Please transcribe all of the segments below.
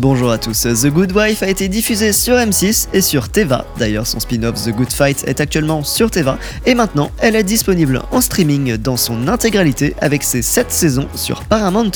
Bonjour à tous, The Good Wife a été diffusé sur M6 et sur Teva. D'ailleurs, son spin-off The Good Fight est actuellement sur Teva et maintenant elle est disponible en streaming dans son intégralité avec ses 7 saisons sur Paramount+.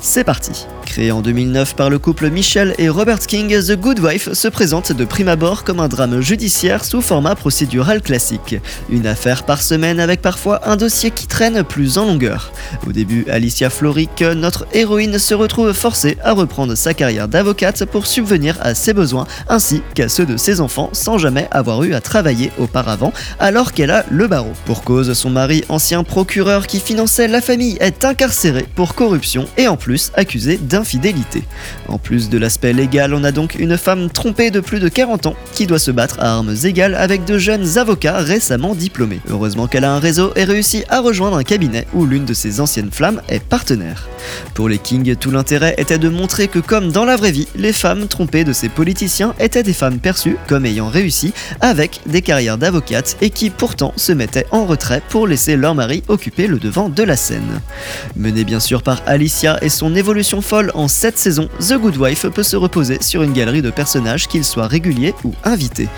C'est parti Créé en 2009 par le couple Michel et Robert King, The Good Wife se présente de prime abord comme un drame judiciaire sous format procédural classique. Une affaire par semaine avec parfois un dossier qui traîne plus en longueur. Au début, Alicia Floric, notre héroïne, se retrouve forcée à reprendre sa carrière d'avocate pour subvenir à ses besoins ainsi qu'à ceux de ses enfants sans jamais avoir eu à travailler auparavant alors qu'elle a le barreau. Pour cause, son mari, ancien procureur qui finançait la famille, est incarcéré pour corruption et en plus accusé d'infidélité. En plus de l'aspect légal, on a donc une femme trompée de plus de 40 ans qui doit se battre à armes égales avec de jeunes avocats récemment diplômés. Heureusement qu'elle a un réseau et réussit à rejoindre un cabinet où l'une de ses anciennes flammes est partenaire. Pour les Kings, tout l'intérêt était de montrer que comme dans la vraie vie, les femmes trompées de ces politiciens étaient des femmes perçues comme ayant réussi avec des carrières d'avocates et qui pourtant se mettaient en retrait pour laisser leur mari occuper le devant de la scène. Menée bien sûr par Alicia et son évolution folle en 7 saisons, The Good Wife peut se reposer sur une galerie de personnages qu'ils soient réguliers ou invités.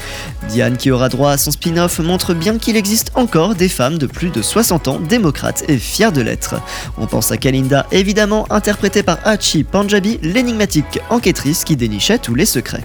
Diane qui aura droit à son spin-off montre bien qu'il existe encore des femmes de plus de 60 ans démocrates et fières de l'être. On pense à Kalinda évidemment interprétée par Hachi Panjabi, l'énigmatique enquêtrice qui dénichait tous les secrets.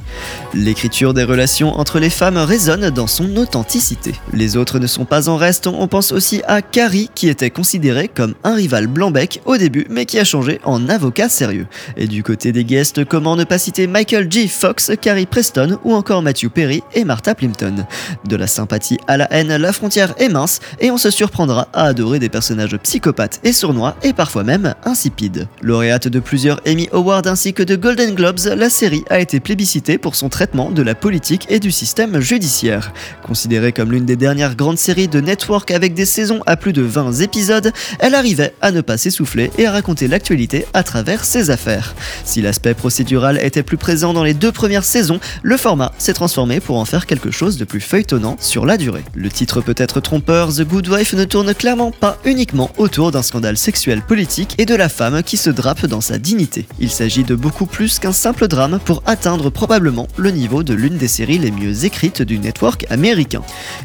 L'écriture des relations entre les femmes résonne dans son authenticité. Les autres ne sont pas en reste, on pense aussi à Carrie qui était considéré comme un rival blanc-bec au début mais qui a changé en avocat sérieux. Et du côté des guests, comment ne pas citer Michael G. Fox, Carrie Preston ou encore Matthew Perry et Martha Plimpton. De la sympathie à la haine, la frontière est mince et on se surprendra à adorer des personnages psychopathes et sournois et parfois même insipides. Lauréate de plusieurs Emmy Awards ainsi que de Golden Globes, la série a été plébiscitée pour son traitement de la politique et du système judiciaire. Considérée comme l'une des dernières grandes séries de network avec des saisons à plus de 20 épisodes, elle arrivait à ne pas s'essouffler et à raconter l'actualité à travers ses affaires. Si l'aspect procédural était plus présent dans les deux premières saisons, le format s'est transformé pour en faire quelque chose de plus feuilletonnant sur la durée. Le titre peut être trompeur, The Good Wife ne tourne clairement pas uniquement autour d'un scandale sexuel politique et de la femme qui se drape dans sa dignité. Il s'agit de beaucoup plus qu'un simple drame pour atteindre probablement le niveau de l'une des séries les mieux écrites du network américain.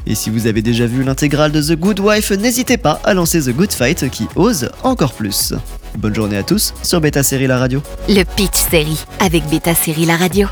Et si vous avez déjà vu l'intégrale de The Good Wife, n'hésitez pas à lancer The Good Fight qui ose encore plus. Bonne journée à tous sur Beta Série La Radio. Le Pitch Série avec Beta Série La Radio.